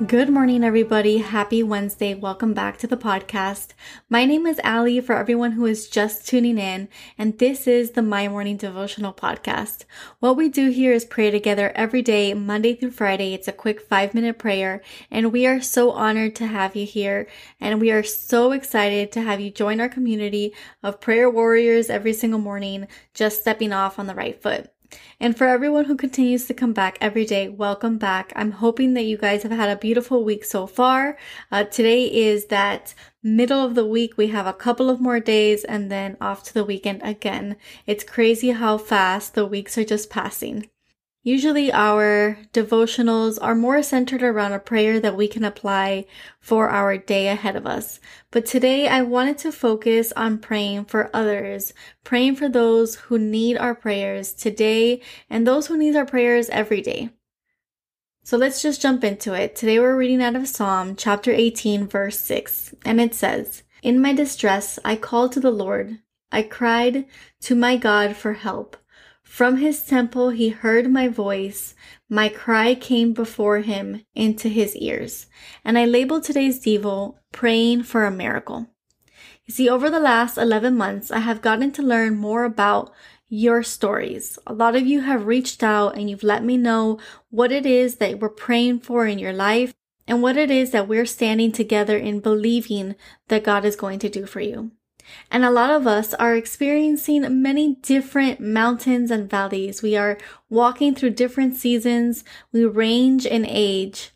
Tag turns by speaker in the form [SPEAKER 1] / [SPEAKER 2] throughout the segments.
[SPEAKER 1] Good morning, everybody. Happy Wednesday. Welcome back to the podcast. My name is Ali for everyone who is just tuning in, and this is the My Morning Devotional Podcast. What we do here is pray together every day, Monday through Friday. It's a quick five minute prayer, and we are so honored to have you here, and we are so excited to have you join our community of prayer warriors every single morning, just stepping off on the right foot. And for everyone who continues to come back every day, welcome back. I'm hoping that you guys have had a beautiful week so far. Uh, today is that middle of the week. We have a couple of more days and then off to the weekend again. It's crazy how fast the weeks are just passing. Usually our devotionals are more centered around a prayer that we can apply for our day ahead of us. But today I wanted to focus on praying for others, praying for those who need our prayers today and those who need our prayers every day. So let's just jump into it. Today we're reading out of Psalm chapter 18 verse 6 and it says, In my distress I called to the Lord. I cried to my God for help. From his temple he heard my voice. My cry came before him into his ears. And I labeled today's Devo praying for a miracle. You see, over the last 11 months, I have gotten to learn more about your stories. A lot of you have reached out and you've let me know what it is that we're praying for in your life and what it is that we're standing together in believing that God is going to do for you. And a lot of us are experiencing many different mountains and valleys. We are walking through different seasons. We range in age,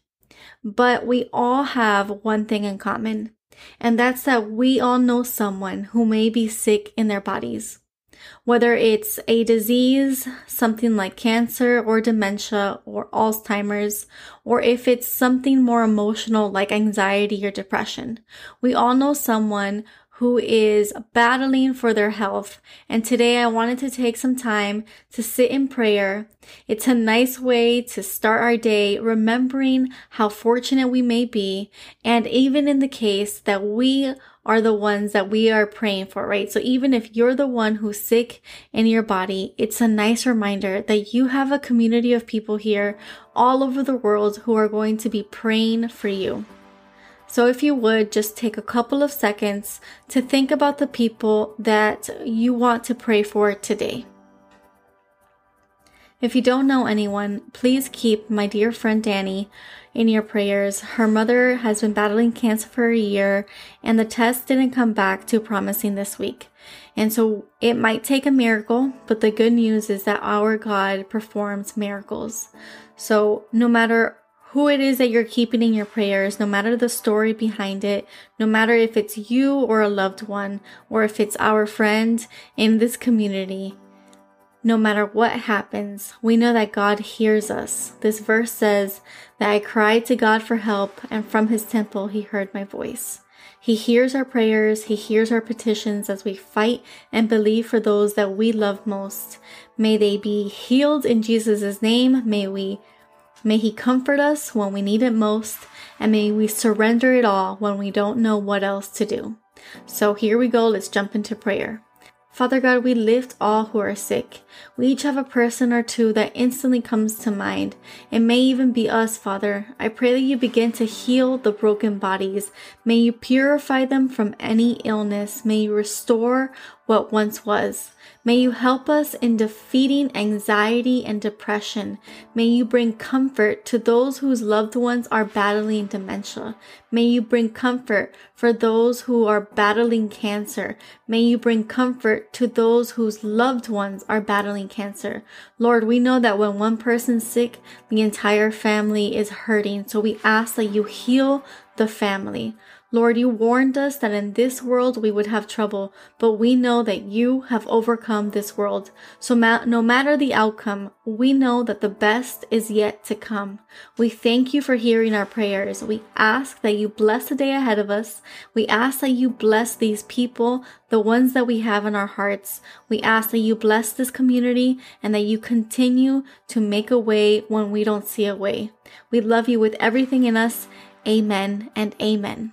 [SPEAKER 1] but we all have one thing in common. And that's that we all know someone who may be sick in their bodies. Whether it's a disease, something like cancer or dementia or Alzheimer's, or if it's something more emotional like anxiety or depression, we all know someone who is battling for their health. And today I wanted to take some time to sit in prayer. It's a nice way to start our day remembering how fortunate we may be. And even in the case that we are the ones that we are praying for, right? So even if you're the one who's sick in your body, it's a nice reminder that you have a community of people here all over the world who are going to be praying for you. So if you would just take a couple of seconds to think about the people that you want to pray for today. If you don't know anyone, please keep my dear friend Danny in your prayers. Her mother has been battling cancer for a year and the test didn't come back too promising this week. And so it might take a miracle, but the good news is that our God performs miracles. So no matter who it is that you're keeping in your prayers, no matter the story behind it, no matter if it's you or a loved one, or if it's our friend in this community, no matter what happens, we know that God hears us. This verse says that I cried to God for help, and from his temple he heard my voice. He hears our prayers, He hears our petitions as we fight and believe for those that we love most. May they be healed in Jesus' name. May we May He comfort us when we need it most, and may we surrender it all when we don't know what else to do. So here we go, let's jump into prayer. Father God, we lift all who are sick. We each have a person or two that instantly comes to mind. It may even be us, Father. I pray that you begin to heal the broken bodies. May you purify them from any illness. May you restore what once was. May you help us in defeating anxiety and depression. May you bring comfort to those whose loved ones are battling dementia. May you bring comfort for those who are battling cancer. May you bring comfort to those whose loved ones are battling cancer. Lord, we know that when one person's sick, the entire family is hurting. So we ask that you heal the family. Lord, you warned us that in this world we would have trouble, but we know that you have overcome this world. So ma- no matter the outcome, we know that the best is yet to come. We thank you for hearing our prayers. We ask that you bless the day ahead of us. We ask that you bless these people, the ones that we have in our hearts. We ask that you bless this community and that you continue to make a way when we don't see a way. We love you with everything in us. Amen and amen.